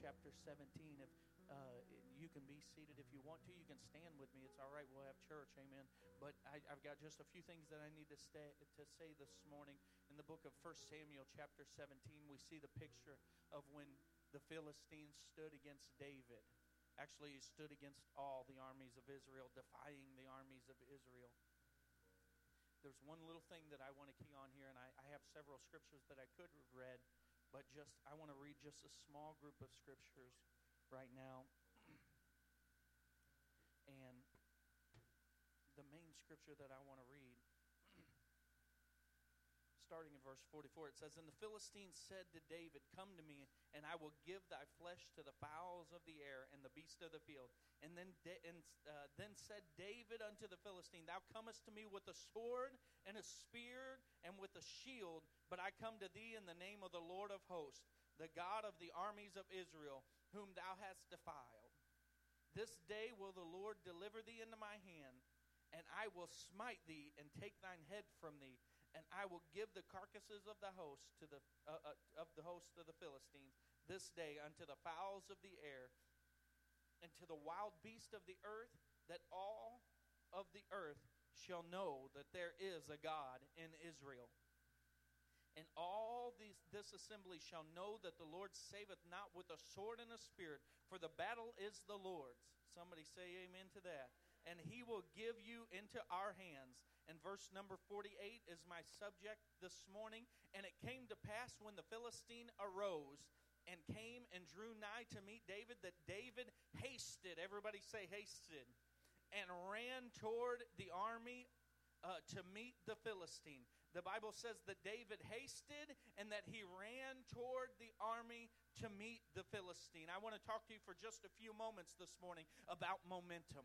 chapter 17. If uh, you can be seated if you want to, you can stand with me. It's all right. We'll have church. Amen. But I, have got just a few things that I need to, stay, to say this morning. In the book of 1 Samuel, chapter 17, we see the picture of when the Philistines stood against David. Actually, he stood against all the armies of Israel, defying the armies of Israel. There's one little thing that I want to key on here, and I, I have several scriptures that I could have read, but just I want to read just a small group of scriptures right now. and the main scripture that I want to read starting in verse 44, it says, And the Philistines said to David, Come to me, and I will give thy flesh to the fowls of the air and the beasts of the field. And then, and, uh, then said David unto the Philistine, Thou comest to me with a sword and a spear and with a shield, but I come to thee in the name of the Lord of hosts, the God of the armies of Israel, whom thou hast defiled. This day will the Lord deliver thee into my hand, and I will smite thee and take thine head from thee and I will give the carcasses of the host to the uh, uh, of the host of the Philistines this day unto the fowls of the air and to the wild beast of the earth, that all of the earth shall know that there is a God in Israel. And all these, this assembly shall know that the Lord saveth not with a sword and a spirit, for the battle is the Lord's. Somebody say amen to that and he will give you into our hands. And verse number 48 is my subject this morning. And it came to pass when the Philistine arose and came and drew nigh to meet David that David hasted, everybody say hasted, and ran toward the army uh, to meet the Philistine. The Bible says that David hasted and that he ran toward the army to meet the Philistine. I want to talk to you for just a few moments this morning about momentum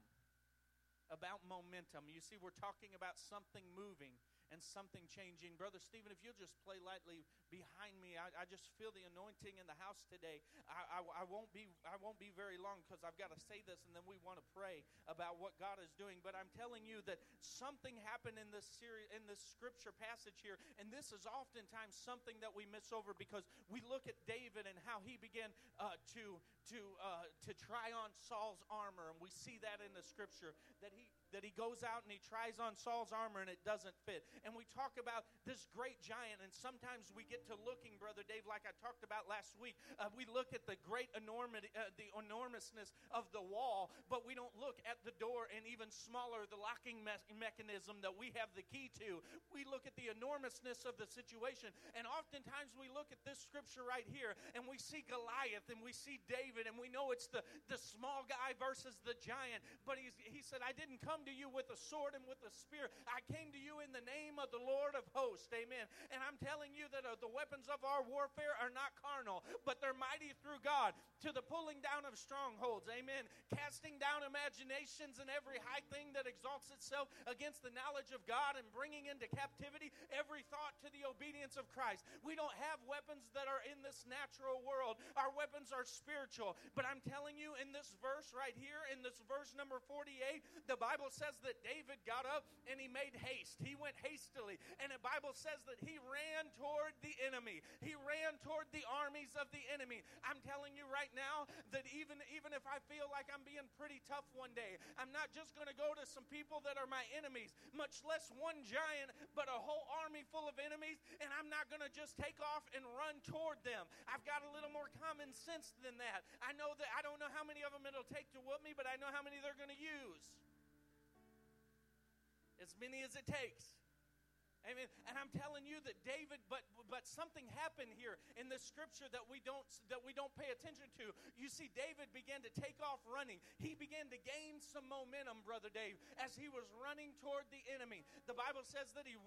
about momentum. You see, we're talking about something moving and something changing. Brother Stephen, if you'll just play lightly behind me, I, I just feel the anointing in the house today. I, I, I won't be I won't be very long because I've got to say this, and then we want to pray about what God is doing. But I'm telling you that something happened in this series in this scripture passage here, and this is oftentimes something that we miss over because we look at David and how he began uh, to to uh, to try on Saul's armor, and we see that in the scripture that he that he goes out and he tries on Saul's armor and it doesn't fit. And we talk about this great giant, and sometimes we get to looking, Brother Dave, like I talked about last week. Uh, we look at the great enormity, uh, the enormousness of the wall, but we don't look at the door and even smaller, the locking me- mechanism that we have the key to. We look at the enormousness of the situation. And oftentimes we look at this scripture right here and we see Goliath and we see David and we know it's the, the small guy versus the giant. But he's, he said, I didn't come come to you with a sword and with a spear. I came to you in the name of the Lord of hosts. Amen. And I'm telling you that uh, the weapons of our warfare are not carnal, but they're mighty through God to the pulling down of strongholds. Amen. Casting down imaginations and every high thing that exalts itself against the knowledge of God and bringing into captivity every thought to the obedience of Christ. We don't have weapons that are in this natural world. Our weapons are spiritual. But I'm telling you, in this verse right here, in this verse number 48, the Bible says that David got up and he made haste. He went hastily. And the Bible says that he ran toward the enemy. He ran toward the armies of the enemy. I'm telling you right now that even, even if I feel like I'm being pretty tough one day, I'm not just going to go to some people that are my enemies, much less one giant, but a whole army full of enemies, and I'm not going to just take off and run toward them. I've got a little more common sense than that. I know that I don't know how many of them it'll take to whoop me, but I know how many they're going to use as many as it takes. Amen. And I'm telling you that David, but something happened here in the scripture that we don't that we don't pay attention to. You see, David began to take off running. He began to gain some momentum, brother Dave, as he was running toward the enemy. The Bible says that he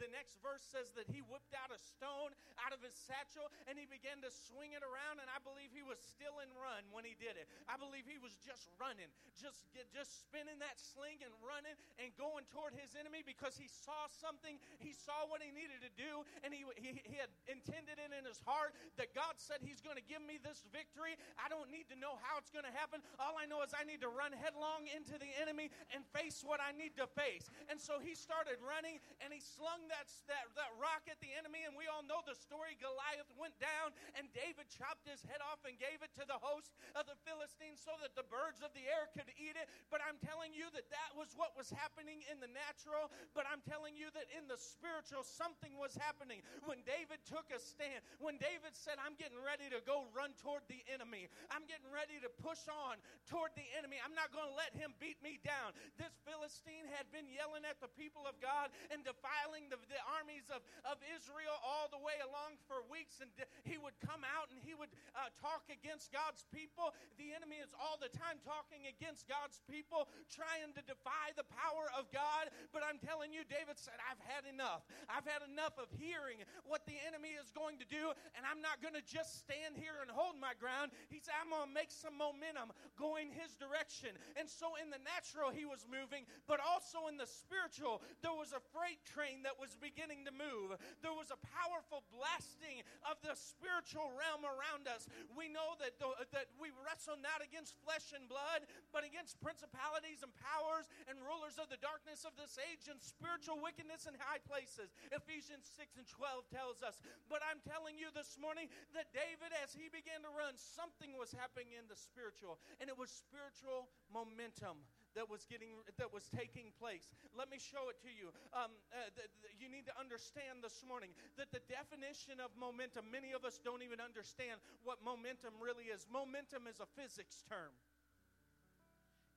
the next verse says that he whipped out a stone out of his satchel and he began to swing it around. And I believe he was still in run when he did it. I believe he was just running, just just spinning that sling and running and going toward his enemy because he saw something he saw what he needed to do, and he, he, he had intended it in his heart that God said, He's going to give me this victory. I don't need to know how it's going to happen. All I know is I need to run headlong into the enemy and face what I need to face. And so he started running, and he slung that, that, that rock at the enemy, and we all know the story. Goliath went down, and David chopped his head off and gave it to the host of the Philistines so that the birds of the air could eat it. But I'm telling you that that was what was happening in the natural. But I'm telling you that in the spiritual, something was happening. When David took a stand, when David said, I'm getting ready to go run toward the enemy, I'm getting ready to push on toward the enemy, I'm not going to let him beat me down. This Philistine had been yelling at the people of God and defiling the, the armies of, of Israel all the way along for weeks. And he would come out and he would uh, talk against God's people. The enemy is all the time talking against God's people, trying to defy the power of God. But I'm telling you, David said, I've had enough. I've had enough of hearing what the enemy is going to do, and I'm not going to just stand here and hold my ground. He said, I'm going to make some momentum going his direction. And so in the natural, he was moving, but also in the spiritual, there was a freight train that was beginning to move. There was a powerful blasting of the spiritual realm around us. We know that, the, that we wrestle not against flesh and blood, but against principalities and powers and rulers of the darkness of this age and spiritual wickedness in high places. Ephesians 6 and 12 tells us. But I'm telling you this morning that David, as he began to run, something was happening in the spiritual, and it was spiritual momentum that was getting that was taking place. Let me show it to you. Um, uh, th- th- you need to understand this morning that the definition of momentum. Many of us don't even understand what momentum really is. Momentum is a physics term.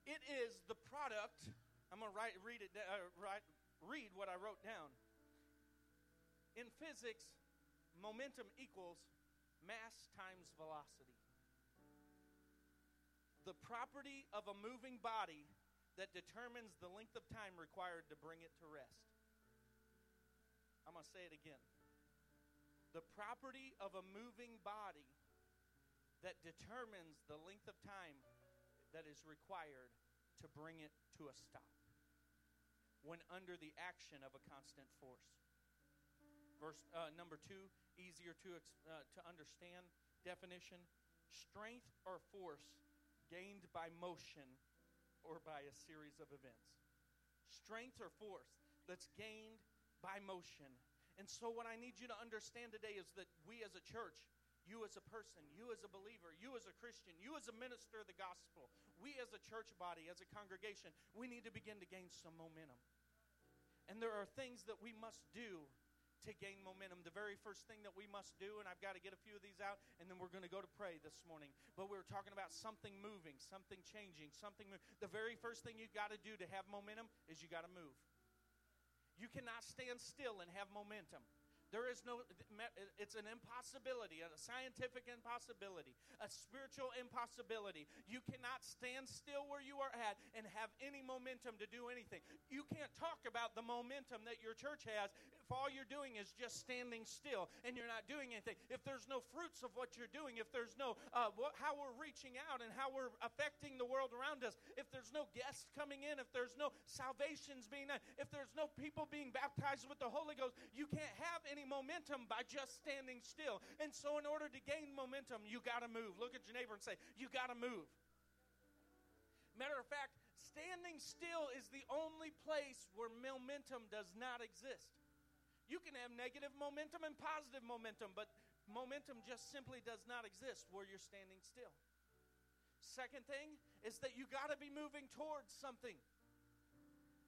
It is the product. I'm to write, read it. Uh, write, read what I wrote down. In physics, momentum equals mass times velocity. The property of a moving body that determines the length of time required to bring it to rest. I'm going to say it again. The property of a moving body that determines the length of time that is required to bring it to a stop when under the action of a constant force. Verse uh, number two, easier to, uh, to understand definition strength or force gained by motion or by a series of events. Strength or force that's gained by motion. And so, what I need you to understand today is that we as a church, you as a person, you as a believer, you as a Christian, you as a minister of the gospel, we as a church body, as a congregation, we need to begin to gain some momentum. And there are things that we must do to gain momentum. The very first thing that we must do, and I've got to get a few of these out, and then we're going to go to pray this morning. But we are talking about something moving, something changing, something. The very first thing you've got to do to have momentum is you got to move. You cannot stand still and have momentum. There is no, it's an impossibility, a scientific impossibility, a spiritual impossibility. You cannot stand still where you are at and have any momentum to do anything. You can't talk about the momentum that your church has all you're doing is just standing still and you're not doing anything. If there's no fruits of what you're doing, if there's no uh, what, how we're reaching out and how we're affecting the world around us, if there's no guests coming in, if there's no salvations being done, if there's no people being baptized with the Holy Ghost, you can't have any any momentum by just standing still. And so, in order to gain momentum, you got to move. Look at your neighbor and say, You got to move. Matter of fact, standing still is the only place where momentum does not exist. You can have negative momentum and positive momentum, but momentum just simply does not exist where you're standing still. Second thing is that you got to be moving towards something.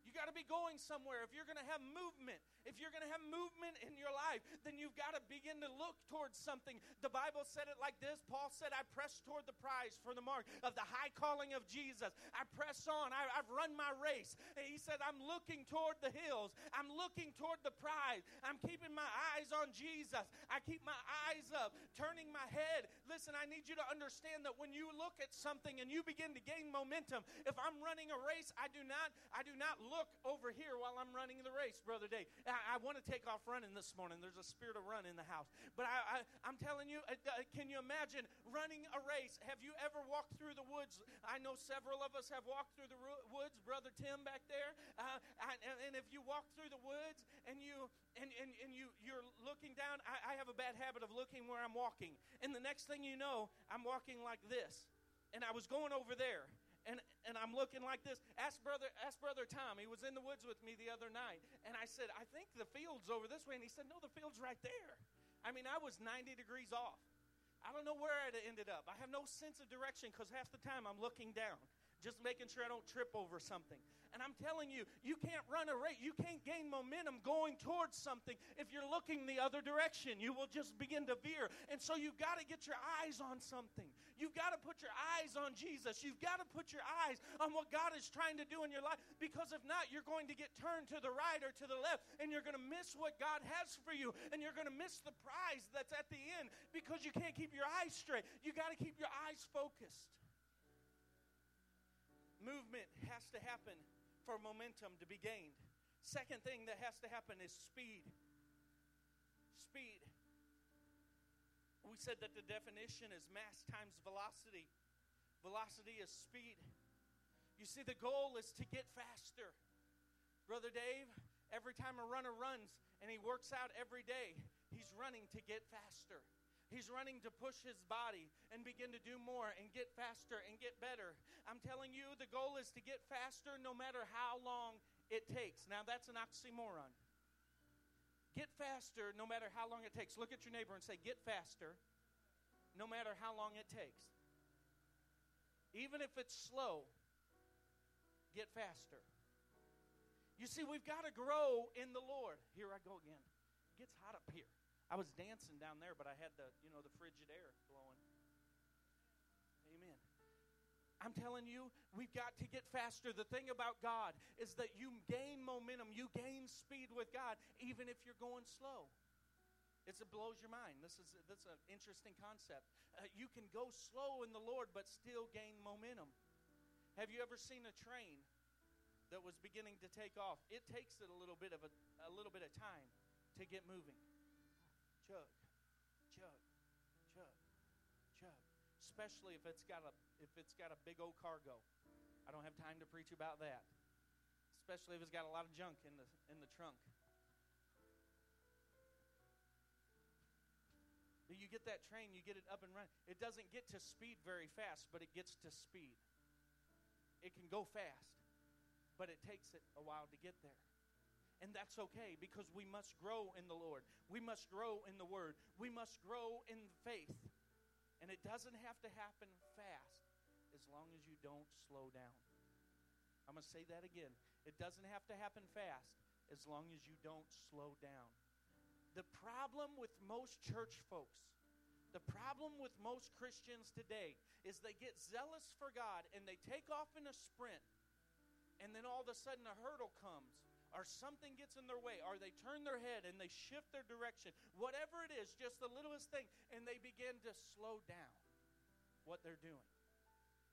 You got to be going somewhere. If you're going to have movement, if you're going to have movement in your life, then you've got to begin to look towards something. The Bible said it like this Paul said, I press toward the prize for the mark of the high calling of Jesus. I press on. I, have run my race. And he said, I'm looking toward the hills. I'm looking toward the prize. I'm keeping my eyes on Jesus. I keep my eyes up, turning my head. Listen, I need you to understand that when you look at something and you begin to gain momentum, if I'm running a race, I do not, I do not look over here while I'm running the race, Brother Dave. I, I want to take off running this morning. There's a spirit of run in the house. But I, I, am telling you, uh, uh, can you imagine running a race? Have you ever walked through the woods? I know several of us have walked through the ro- woods. Brother Tim back there. Uh, and, and, if you walk through the woods and you and, and, and you you're looking down, I, I have a bad habit of looking where I'm walking. And the next thing you know, I'm walking like this. And I was going over there and, and I'm looking like this. Ask brother, ask brother Tom. He was in the woods with me the other night, and I said, I think the field's over this way, and he said, No, the field's right there. I mean, I was 90 degrees off. I don't know where I'd have ended up. I have no sense of direction because half the time I'm looking down, just making sure I don't trip over something. And I'm telling you, you can't run a race. You can't gain momentum going towards something if you're looking the other direction. You will just begin to veer. And so you've got to get your eyes on something. You've got to put your eyes on Jesus. You've got to put your eyes on what God is trying to do in your life. Because if not, you're going to get turned to the right or to the left, and you're going to miss what God has for you, and you're going to miss the prize that's at the end because you can't keep your eyes straight. You got to keep your eyes focused. Movement has to happen for momentum to be gained. Second thing that has to happen is speed. Speed. We said that the definition is mass times velocity. Velocity is speed. You see, the goal is to get faster. Brother Dave, every time a runner runs and he works out every day, he's running to get faster. He's running to push his body and begin to do more and get faster and get better. I'm telling you, the goal is to get faster no matter how long it takes. Now, that's an oxymoron. Get faster no matter how long it takes. Look at your neighbor and say, Get faster no matter how long it takes. Even if it's slow, get faster. You see, we've got to grow in the Lord. Here I go again. It gets hot up here. I was dancing down there, but I had the, you know, the frigid air blowing. Amen. I'm telling you, we've got to get faster. The thing about God is that you gain momentum, you gain speed with God, even if you're going slow. It's, it blows your mind. This is that's an interesting concept. Uh, you can go slow in the Lord, but still gain momentum. Have you ever seen a train that was beginning to take off? It takes it a little bit of a, a little bit of time to get moving chug, chug, chug, chug. Especially if it's got a if it's got a big old cargo. I don't have time to preach about that. Especially if it's got a lot of junk in the in the trunk. But you get that train, you get it up and running. It doesn't get to speed very fast, but it gets to speed. It can go fast, but it takes it a while to get there. And that's okay because we must grow in the Lord. We must grow in the Word. We must grow in faith. And it doesn't have to happen fast as long as you don't slow down. I'm going to say that again. It doesn't have to happen fast as long as you don't slow down. The problem with most church folks, the problem with most Christians today is they get zealous for God and they take off in a sprint, and then all of a sudden a hurdle comes or something gets in their way, or they turn their head and they shift their direction, whatever it is, just the littlest thing, and they begin to slow down what they're doing.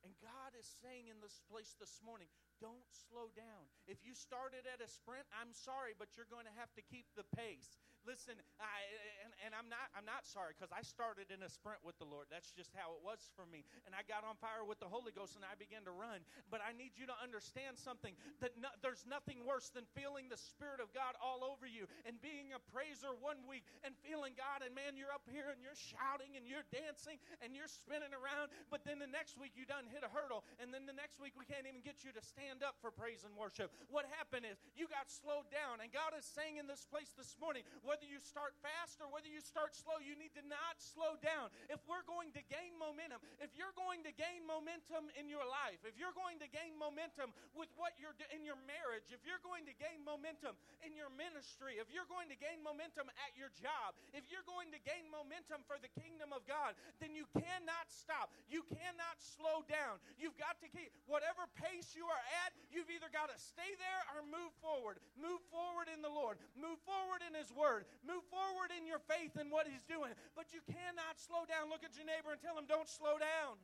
And God is saying in this place this morning, don't slow down. If you started at a sprint, I'm sorry, but you're going to have to keep the pace. Listen, I, and, and I'm not I'm not sorry because I started in a sprint with the Lord. That's just how it was for me. And I got on fire with the Holy Ghost and I began to run. But I need you to understand something that no, there's nothing worse than feeling the Spirit of God all over you and being a praiser one week and feeling God and man, you're up here and you're shouting and you're dancing and you're spinning around. But then the next week you done hit a hurdle and then the next week we can't even get you to stand up for praise and worship. What happened is you got slowed down and God is saying in this place this morning, whether you start fast or whether you start slow, you need to not slow down. If we're going to gain momentum, if you're going to gain momentum in your life, if you're going to gain momentum with what you're in your marriage, if you're going to gain momentum in your ministry, if you're going to gain momentum at your job, if you're going to gain momentum for the kingdom of God, then you cannot stop. You cannot slow down. You've got to keep whatever pace you are at, you've either got to stay there or move forward. Move forward in the Lord. Move forward in His Word. Move forward in your faith in what He's doing. But you cannot slow down. Look at your neighbor and tell him, don't slow down.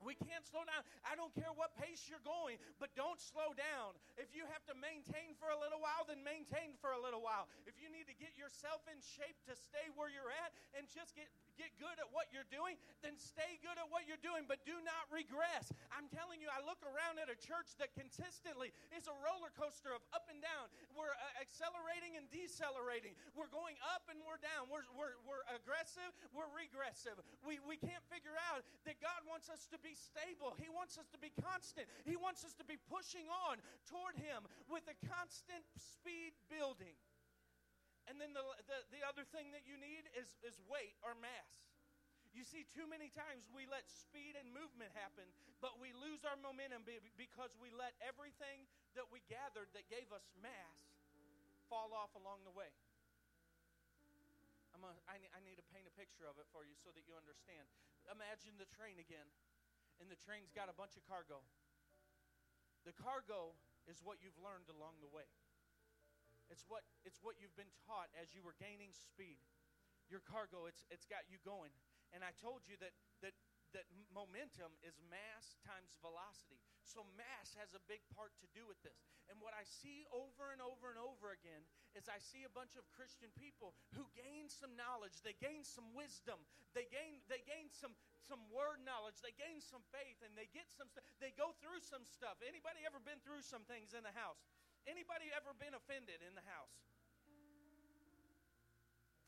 We can't slow down. I don't care what pace you're going, but don't slow down. If you have to maintain for a little while, then maintain for a little while. If you need to get yourself in shape to stay where you're at and just get, get good at what you're doing, then stay good at what you're doing, but do not regress. I'm telling you, I look around at a church that consistently is a roller coaster of up and down. We're uh, accelerating and decelerating. We're going up and we're down. We're, we're, we're aggressive, we're regressive. We, we can't figure out that God wants us to be be stable. He wants us to be constant. He wants us to be pushing on toward Him with a constant speed building. And then the, the, the other thing that you need is, is weight or mass. You see, too many times we let speed and movement happen, but we lose our momentum because we let everything that we gathered that gave us mass fall off along the way. I'm I need to paint a picture of it for you so that you understand. Imagine the train again, and the train's got a bunch of cargo. The cargo is what you've learned along the way. It's what, it's what you've been taught as you were gaining speed. Your cargo, it's, it's got you going. And I told you that, that, that momentum is mass times velocity. So mass has a big part to do with this. And what I see over and over and over again is I see a bunch of Christian people who gain some knowledge, they gain some wisdom, they gain they gain some some word knowledge, they gain some faith, and they get some stuff. They go through some stuff. Anybody ever been through some things in the house? Anybody ever been offended in the house?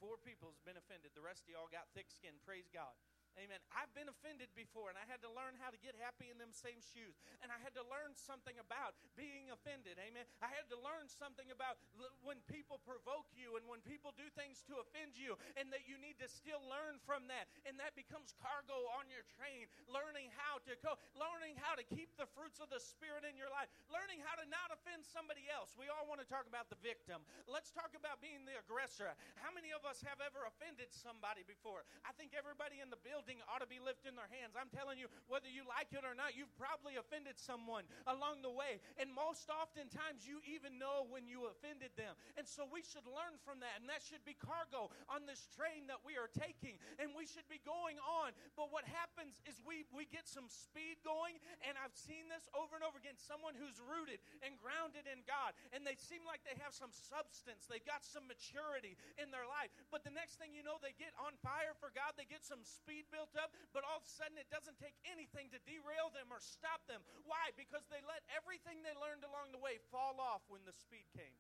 Four people has been offended. The rest of y'all got thick skin. Praise God. Amen. I've been offended before, and I had to learn how to get happy in them same shoes. And I had to learn something about being offended. Amen. I had to learn something about when people provoke you and when people do things to offend you, and that you need to still learn from that. And that becomes cargo on your train. Learning how to go, learning how to keep the fruits of the Spirit in your life, learning how to not offend somebody else. We all want to talk about the victim. Let's talk about being the aggressor. How many of us have ever offended somebody before? I think everybody in the building building ought to be lifting their hands. I'm telling you, whether you like it or not, you've probably offended someone along the way. And most oftentimes, you even know when you offended them. And so we should learn from that. And that should be cargo on this train that we are taking. And we should be going on. But what happens is we, we get some speed going. And I've seen this over and over again. Someone who's rooted and grounded in God. And they seem like they have some substance, they've got some maturity in their life. But the next thing you know, they get on fire for God, they get some speed built up, but all of a sudden it doesn't take anything to derail them or stop them. Why? Because they let everything they learned along the way fall off when the speed came.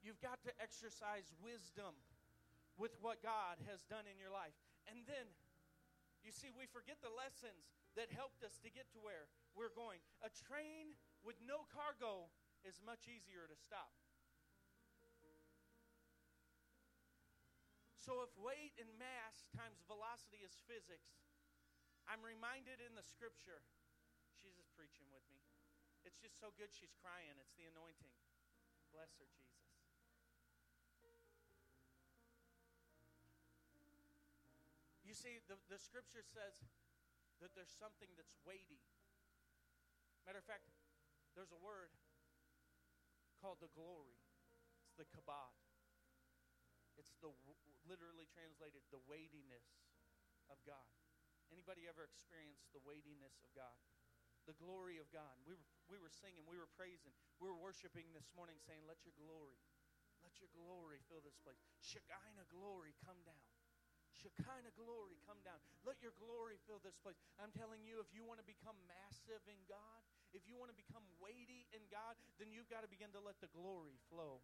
You've got to exercise wisdom with what God has done in your life. And then, you see, we forget the lessons that helped us to get to where we're going. A train with no cargo is much easier to stop. So, if weight and mass times velocity is physics, I'm reminded in the scripture, she's just preaching with me. It's just so good she's crying. It's the anointing. Bless her, Jesus. You see, the, the scripture says that there's something that's weighty. Matter of fact, there's a word called the glory. It's the kabod. It's the literally translated the weightiness of God. Anybody ever experienced the weightiness of God? The glory of God. We were, we were singing, we were praising, we were worshiping this morning saying, Let your glory, let your glory fill this place. Shekinah glory come down. Shekinah glory come down. Let your glory fill this place. I'm telling you, if you want to become massive in God, if you want to become weighty in God, then you've got to begin to let the glory flow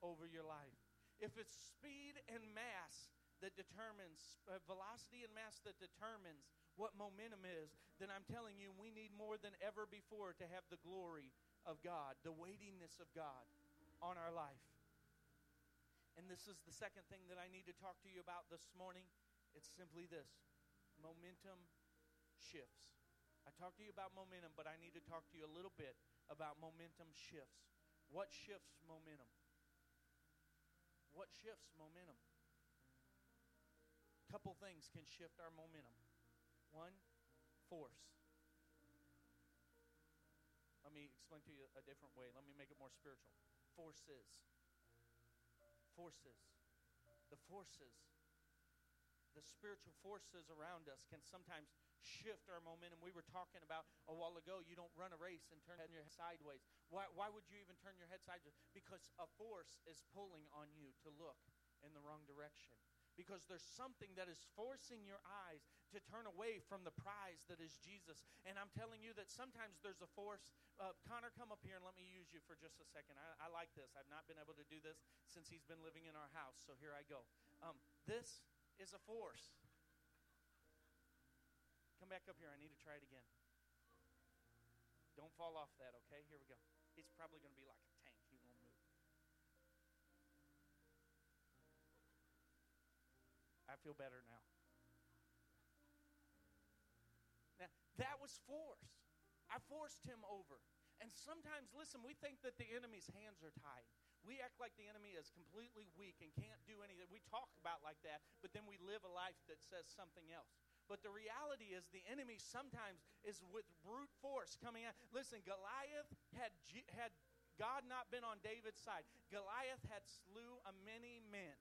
over your life. If it's speed and mass that determines, uh, velocity and mass that determines what momentum is, then I'm telling you, we need more than ever before to have the glory of God, the weightiness of God on our life. And this is the second thing that I need to talk to you about this morning. It's simply this momentum shifts. I talked to you about momentum, but I need to talk to you a little bit about momentum shifts. What shifts momentum? What shifts momentum? A couple things can shift our momentum. One, force. Let me explain to you a different way. Let me make it more spiritual. Forces. Forces. The forces. The spiritual forces around us can sometimes shift our momentum. We were talking about a while ago, you don't run a race and turn your head sideways. Why, why would you even turn your head sideways? Because a force is pulling on you to look in the wrong direction. Because there's something that is forcing your eyes to turn away from the prize that is Jesus. And I'm telling you that sometimes there's a force. Uh, Connor, come up here and let me use you for just a second. I, I, like this. I've not been able to do this since he's been living in our house. So here I go. Um, this is a force. Come back up here. I need to try it again. Don't fall off that, okay? Here we go. It's probably going to be like a tank. He won't move. I feel better now. Now, that was force. I forced him over. And sometimes, listen, we think that the enemy's hands are tied. We act like the enemy is completely weak and can't do anything. We talk about like that, but then we live a life that says something else. But the reality is, the enemy sometimes is with brute force coming out. Listen, Goliath had had God not been on David's side, Goliath had slew a many men.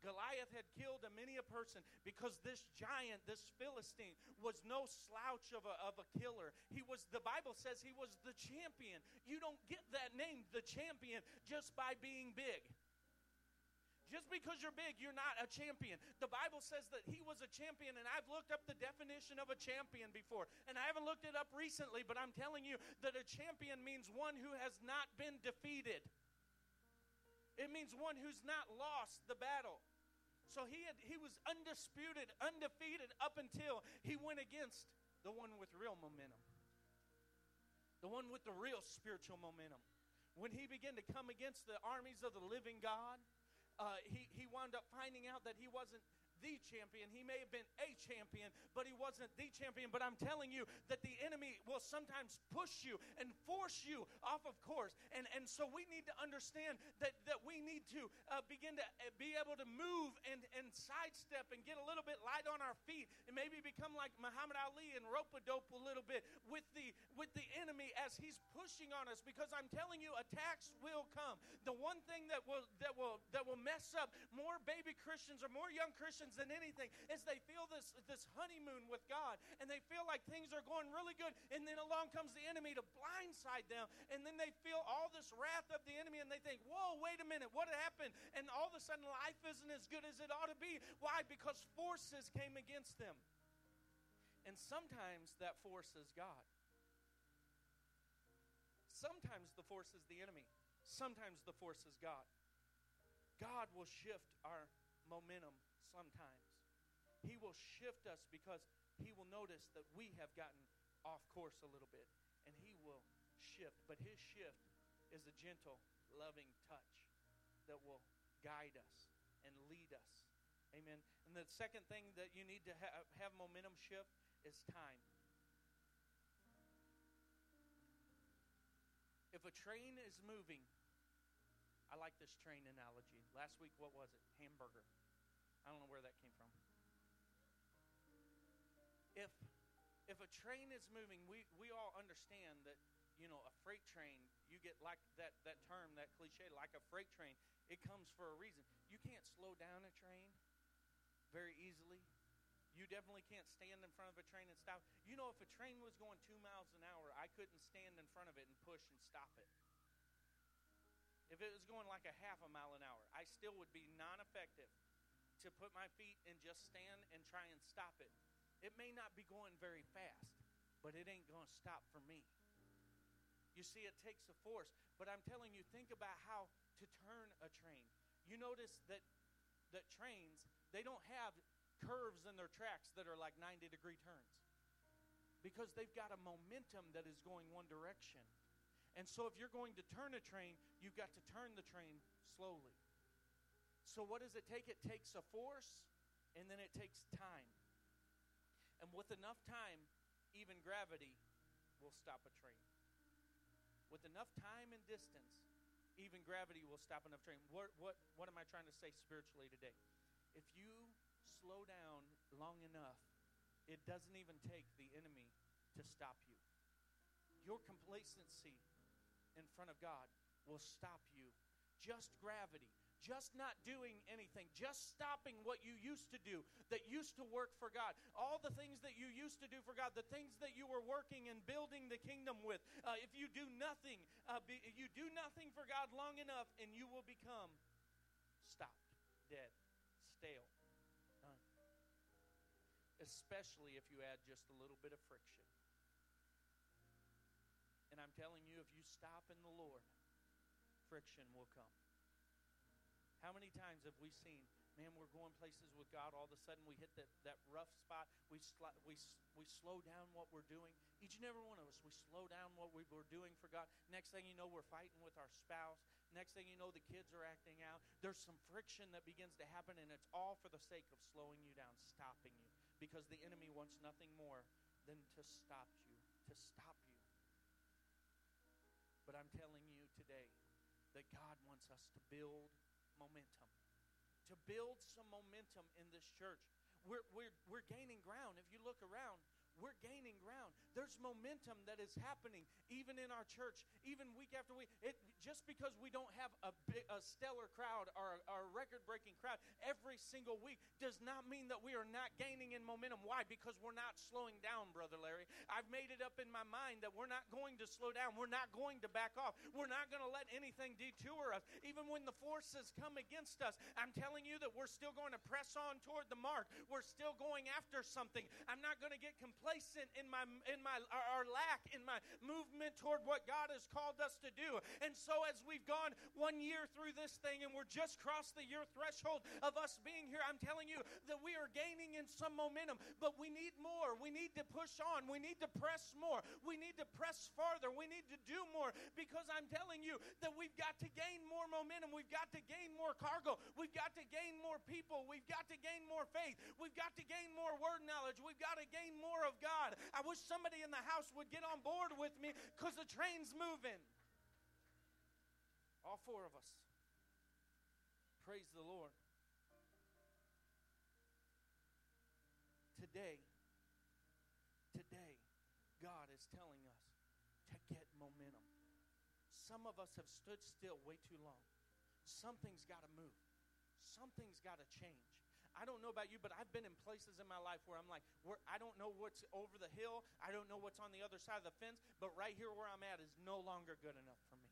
Goliath had killed a many a person because this giant, this Philistine, was no slouch of a, of a killer. He was, the Bible says he was the champion. You don't get that name, the champion, just by being big. Just because you're big, you're not a champion. The Bible says that he was a champion, and I've looked up the definition of a champion before. And I haven't looked it up recently, but I'm telling you that a champion means one who has not been defeated. It means one who's not lost the battle. So he had he was undisputed, undefeated up until he went against the one with real momentum. The one with the real spiritual momentum. When he began to come against the armies of the living God, uh, he, he wound up finding out that he wasn't the champion. He may have been a champion, but he wasn't the champion. But I'm telling you that the enemy will sometimes push you and force you off of course. And, and so we need to understand that, that we need to uh, begin to uh, be able to move and, and sidestep and get a little bit light on our feet and maybe become like Muhammad Ali and rope a dope a little bit with the, with the enemy as he's pushing on us because I'm telling you, attacks will come. The one thing that will, that will, that will mess up more baby Christians or more young Christians Than anything is they feel this, this honeymoon with God and they feel like things are going really good. And then along comes the enemy to blindside them. And then they feel all this wrath of the enemy and they think, whoa, wait a minute, what happened? And all of a sudden life isn't as good as it ought to be. Why? Because forces came against them. And sometimes that force is God. Sometimes the force is the enemy. Sometimes the force is God. God will shift our momentum sometimes. He will shift us because he will notice that we have gotten off course a little bit and he will shift. But his shift is a gentle, loving touch that will guide us and lead us. Amen. And the second thing that you need to have, have momentum shift is time. If a train is moving, I like this train analogy. Last week, what was it? Hamburger. I don't know where that came from. If if a train is moving, we, we all understand that, you know, a freight train, you get like that, that term, that cliche, like a freight train, it comes for a reason. You can't slow down a train very easily. You definitely can't stand in front of a train and stop. You know, if a train was going two miles an hour, I couldn't stand in front of it and push and stop it. If it was going like a half a mile an hour, I still would be non effective to put my feet and just stand and try and stop it. It may not be going very fast, but it ain't going to stop for me. You see, it takes a force. But I'm telling you, think about how to turn a train. You notice that that trains, they don't have curves in their tracks that are like 90 degree turns. Because they've got a momentum that is going one direction. And so if you're going to turn a train, you've got to turn the train slowly. So, what does it take? It takes a force and then it takes time. And with enough time, even gravity will stop a train. With enough time and distance, even gravity will stop enough train. What, what, what am I trying to say spiritually today? If you slow down long enough, it doesn't even take the enemy to stop you. Your complacency in front of God will stop you. Just gravity just not doing anything, just stopping what you used to do that used to work for God, all the things that you used to do for God, the things that you were working and building the kingdom with. Uh, if you do nothing, uh, be, you do nothing for God long enough, and you will become stopped, dead, stale. Done. Especially if you add just a little bit of friction. And I'm telling you, if you stop in the Lord, friction will come. How many times have we seen, man, we're going places with God, all of a sudden we hit that, that rough spot, we, we, we slow down what we're doing. Each and every one of us, we slow down what we, we're doing for God. Next thing you know, we're fighting with our spouse. Next thing you know, the kids are acting out. There's some friction that begins to happen, and it's all for the sake of slowing you down, stopping you, because the enemy wants nothing more than to stop you, to stop you. But I'm telling you today that God wants us to build momentum, to build some momentum in this church. We're, we're, we're gaining ground. If you look around, we're gaining ground. There's momentum that is happening even in our church, even week after week. It, just because we don't have a, a stellar crowd or a, a record breaking crowd every single week does not mean that we are not gaining in momentum. Why? Because we're not slowing down, Brother Larry. I've made it up in my mind that we're not going to slow down. We're not going to back off. We're not going to let anything detour us. Even when the forces come against us, I'm telling you that we're still going to press on toward the mark. We're still going after something. I'm not going to get complacent in my in my our, lack in my movement toward what God has called us to do. And so as we've gone one year through this thing and we're just crossed the year threshold of us being here, I'm telling you that we are gaining in some momentum, but we need more. We need to push on. We need to press more. We need to press farther. We need to do more because I'm telling you that we've got to momentum. We've got to gain more cargo. We've got to gain more people. We've got to gain more faith. We've got to gain more word knowledge. We've got to gain more of God. I wish somebody in the house would get on board with me because the train's moving. All four of us. Praise the Lord. Today, today, God is telling us. Some of us have stood still way too long. Something's got to move, something's got to change. I don't know about you, but I've been in places in my life where I'm like, where I don't know what's over the hill, I don't know what's on the other side of the fence, but right here where I'm at is no longer good enough for me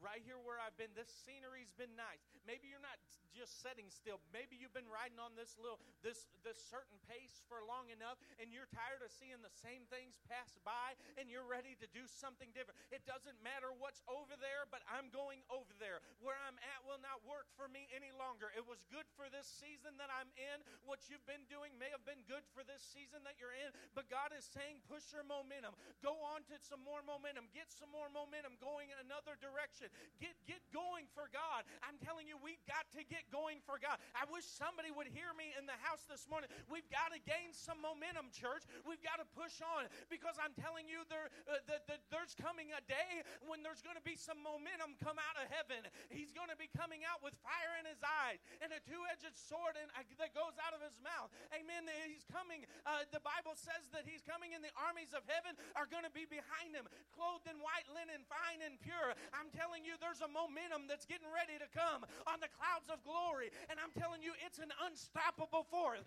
right here where I've been, this scenery's been nice. Maybe you're not just sitting still. Maybe you've been riding on this little this this certain pace for long enough and you're tired of seeing the same things pass by and you're ready to do something different. It doesn't matter what's over there, but I'm going over there. Where I'm at will not work for me any longer. It was good for this season that I'm in. What you've been doing may have been good for this season that you're in, but God is saying push your momentum. Go on to some more momentum. Get some more momentum going in another direction. Get, get going for God. I'm telling you, we've got to get going for God. I wish somebody would hear me in the house this morning. We've got to gain some momentum, church. We've got to push on because I'm telling you, there, uh, the, the, there's coming a day when there's going to be some momentum come out of heaven. He's going to be coming out with fire in his eyes and a two edged sword in, uh, that goes out of his mouth. Amen. He's coming. Uh, the Bible says that he's coming, and the armies of heaven are going to be behind him, clothed in white linen, fine and pure. I'm telling you, there's a momentum that's getting ready to come on the clouds of glory. And I'm telling you, it's an unstoppable force.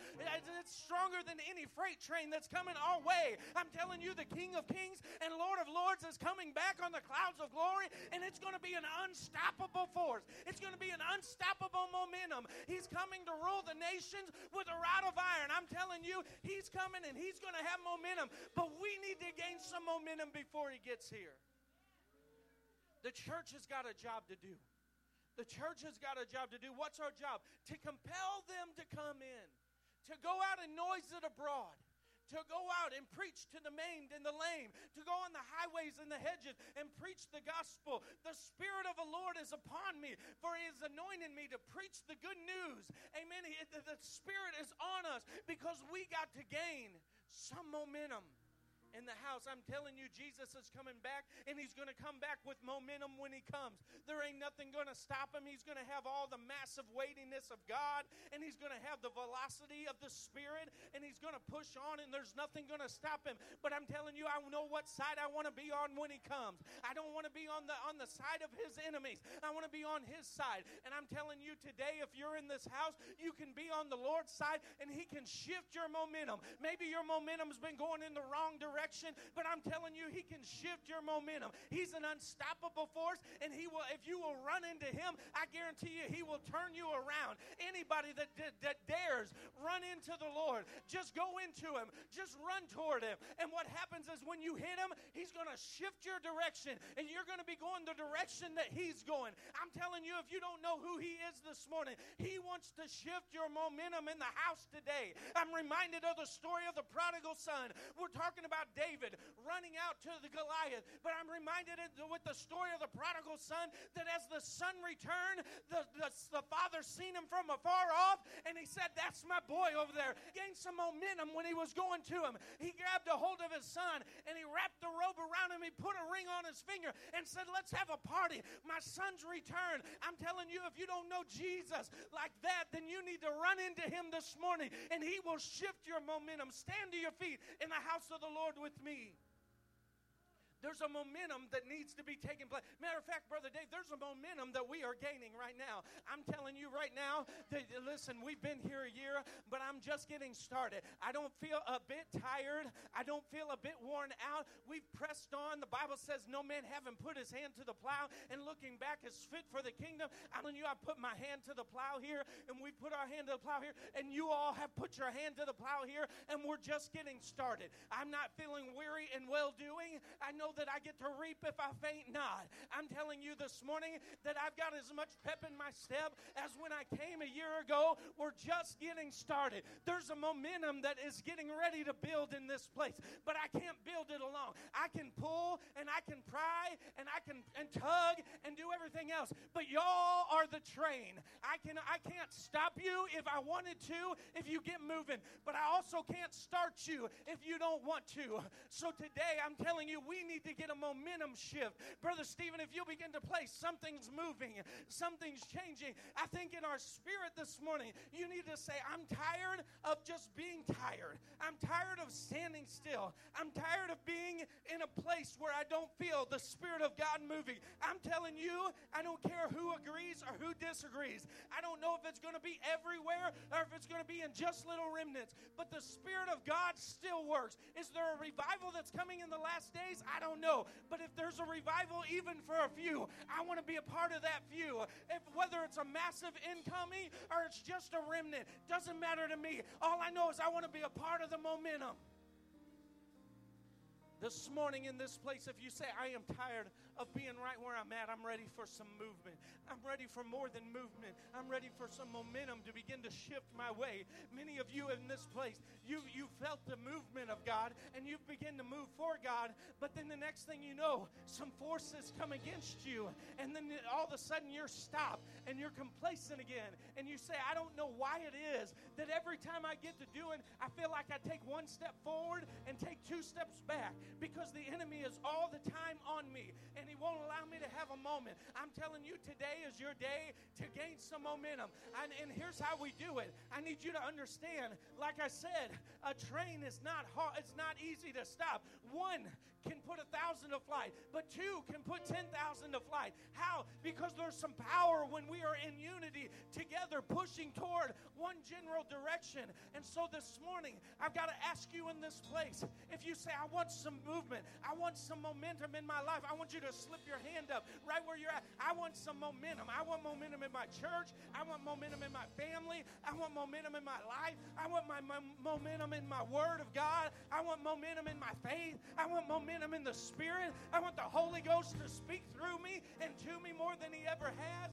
It's stronger than any freight train that's coming our way. I'm telling you, the King of Kings and Lord of Lords is coming back on the clouds of glory, and it's going to be an unstoppable force. It's going to be an unstoppable momentum. He's coming to rule the nations with a rod of iron. I'm telling you, he's coming and he's going to have momentum. But we need to gain some momentum before he gets here. The church has got a job to do. The church has got a job to do. What's our job? To compel them to come in, to go out and noise it abroad to go out and preach to the maimed and the lame, to go on the highways and the hedges and preach the gospel. The Spirit of the Lord is upon me, for He has anointed me to preach the good news. Amen. The Spirit is on us because we got to gain some momentum in the house. I'm telling you, Jesus is coming back, and he's going to come back with momentum when he comes. There ain't nothing going to stop him. He's going to have all the massive weightiness of God, and he's going to have the velocity of the Spirit, and he's going to push on, and there's nothing going to stop him. But I'm telling you, I know what side I want to be on when he comes. I don't want to be on the on the side of his enemies. I want to be on his side. And I'm telling you today, if you're in this house, you can be on the Lord's side, and he can shift your momentum. Maybe your momentum's been going in the wrong direction direction, but I'm telling you, He can shift your momentum. He's an unstoppable force, and He will, if you will run into Him, I guarantee you, He will turn you around. Anybody that, that, that dares run into the Lord, just go into Him, just run toward Him. And what happens is when you hit Him, He's going to shift your direction, and you're going to be going the direction that He's going. I'm telling you, if you don't know who He is this morning, He wants to shift your momentum in the house today. I'm reminded of the story of the prodigal son. We're talking about David running out to the Goliath, but I'm reminded with the story of the prodigal son that as the son returned, the, the, the father seen him from afar off and he said, That's my boy over there. Gained some momentum when he was going to him. He grabbed a hold of his son and he wrapped the robe around him. He put a ring on his finger and said, Let's have a party. My son's returned. I'm telling you, if you don't know Jesus like that, then you need to run into him this morning and he will shift your momentum. Stand to your feet in the house of the Lord with me. There's a momentum that needs to be taking place. Matter of fact, Brother Dave, there's a momentum that we are gaining right now. I'm telling you right now that, listen, we've been here a year, but I'm just getting started. I don't feel a bit tired. I don't feel a bit worn out. We've pressed on. The Bible says, No man having put his hand to the plow and looking back is fit for the kingdom. I'm telling you, I put my hand to the plow here, and we put our hand to the plow here, and you all have put your hand to the plow here, and we're just getting started. I'm not feeling weary and well doing. I know that I get to reap if I faint not. I'm telling you this morning that I've got as much pep in my step as when I came a year ago. We're just getting started. There's a momentum that is getting ready to build in this place, but I can't build it alone. I can pull and I can pry and I can and tug and do everything else, but y'all are the train. I can I can't stop you if I wanted to if you get moving, but I also can't start you if you don't want to. So today I'm telling you we need need to get a momentum shift. Brother Stephen, if you begin to play, something's moving, something's changing. I think in our spirit this morning, you need to say, I'm tired of just being tired. I'm tired of standing still. I'm tired of being in a place where I don't feel the Spirit of God moving. I'm telling you, I don't care who agrees or who disagrees. I don't know if it's going to be everywhere or if it's going to be in just little remnants, but the Spirit of God still works. Is there a revival that's coming in the last days? I don't don't know. But if there's a revival, even for a few, I want to be a part of that few. If whether it's a massive incoming or it's just a remnant, doesn't matter to me. All I know is I want to be a part of the momentum. This morning in this place, if you say, I am tired of being right where I'm at, I'm ready for some movement. I'm ready for more than movement. I'm ready for some momentum to begin to shift my way. Many of you in this place, you, you felt the movement of God and you've begun to move for God, but then the next thing you know, some forces come against you, and then all of a sudden you're stopped and you're complacent again. And you say, I don't know why it is that every time I get to doing, I feel like I take one step forward and take two steps back because the enemy is all the time on me and he won't allow me to have a moment. I'm telling you, today is your day to gain some momentum. And, and here's how we do it. I need you to understand, like I said, a train is not hard, it's not easy to stop. One can put a thousand to flight, but two can put 10,000 to flight. How? Because there's some power when we are in unity together, pushing toward one general direction. And so this morning, I've got to ask you in this place if you say, I want some movement, I want some momentum in my life, I want you to slip your hand up right where you're at. I want some momentum. I want momentum in my church, I want momentum in my family, I want momentum in my life, I want my, my momentum in my word of God, I want momentum in my faith, I want momentum momentum in the Spirit. I want the Holy Ghost to speak through me and to me more than He ever has.